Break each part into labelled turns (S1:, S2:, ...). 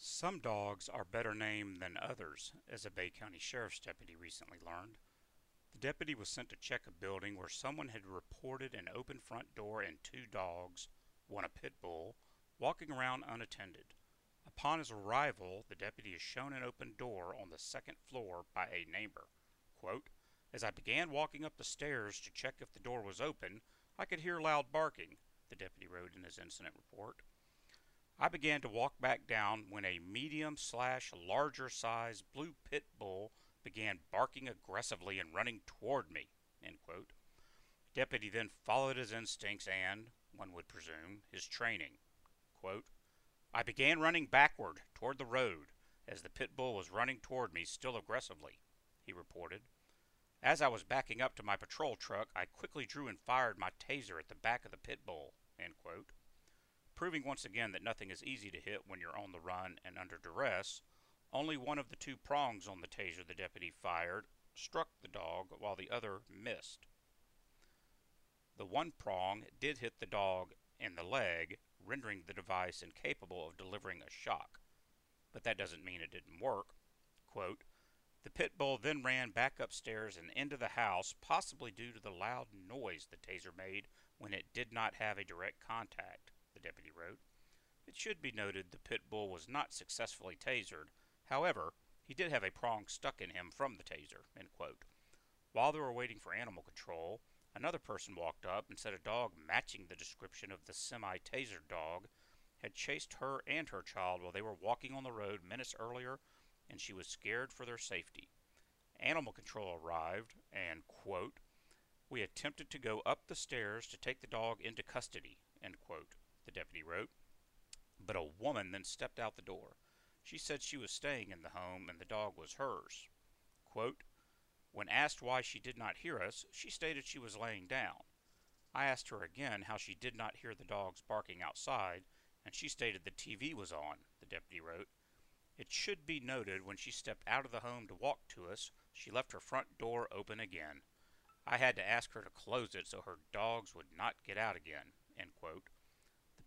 S1: Some dogs are better named than others, as a Bay County Sheriff's deputy recently learned. The deputy was sent to check a building where someone had reported an open front door and two dogs, one a pit bull, walking around unattended. Upon his arrival, the deputy is shown an open door on the second floor by a neighbor. Quote, As I began walking up the stairs to check if the door was open, I could hear loud barking, the deputy wrote in his incident report. I began to walk back down when a medium slash larger size blue pit bull began barking aggressively and running toward me. Deputy then followed his instincts and, one would presume, his training. Quote, I began running backward toward the road as the pit bull was running toward me still aggressively, he reported. As I was backing up to my patrol truck, I quickly drew and fired my taser at the back of the pit bull. End quote proving once again that nothing is easy to hit when you're on the run and under duress. Only one of the two prongs on the taser the deputy fired struck the dog while the other missed. The one prong did hit the dog in the leg, rendering the device incapable of delivering a shock. But that doesn't mean it didn't work. Quote, the pit bull then ran back upstairs and into the house, possibly due to the loud noise the taser made when it did not have a direct contact the deputy wrote. It should be noted the pit bull was not successfully tasered. However, he did have a prong stuck in him from the taser. While they were waiting for animal control, another person walked up and said a dog matching the description of the semi tasered dog had chased her and her child while they were walking on the road minutes earlier, and she was scared for their safety. Animal control arrived, and, quote, we attempted to go up the stairs to take the dog into custody, end quote the deputy wrote. But a woman then stepped out the door. She said she was staying in the home and the dog was hers. Quote, when asked why she did not hear us, she stated she was laying down. I asked her again how she did not hear the dogs barking outside, and she stated the TV was on, the deputy wrote. It should be noted when she stepped out of the home to walk to us, she left her front door open again. I had to ask her to close it so her dogs would not get out again. End quote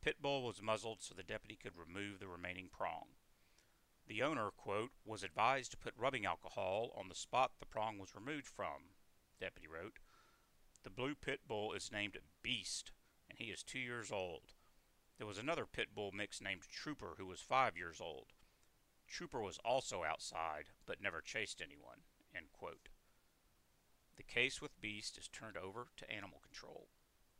S1: pit bull was muzzled so the deputy could remove the remaining prong. The owner, quote, was advised to put rubbing alcohol on the spot the prong was removed from, deputy wrote. The blue pit bull is named Beast, and he is two years old. There was another pit bull mix named Trooper who was five years old. Trooper was also outside, but never chased anyone, end quote. The case with Beast is turned over to animal control.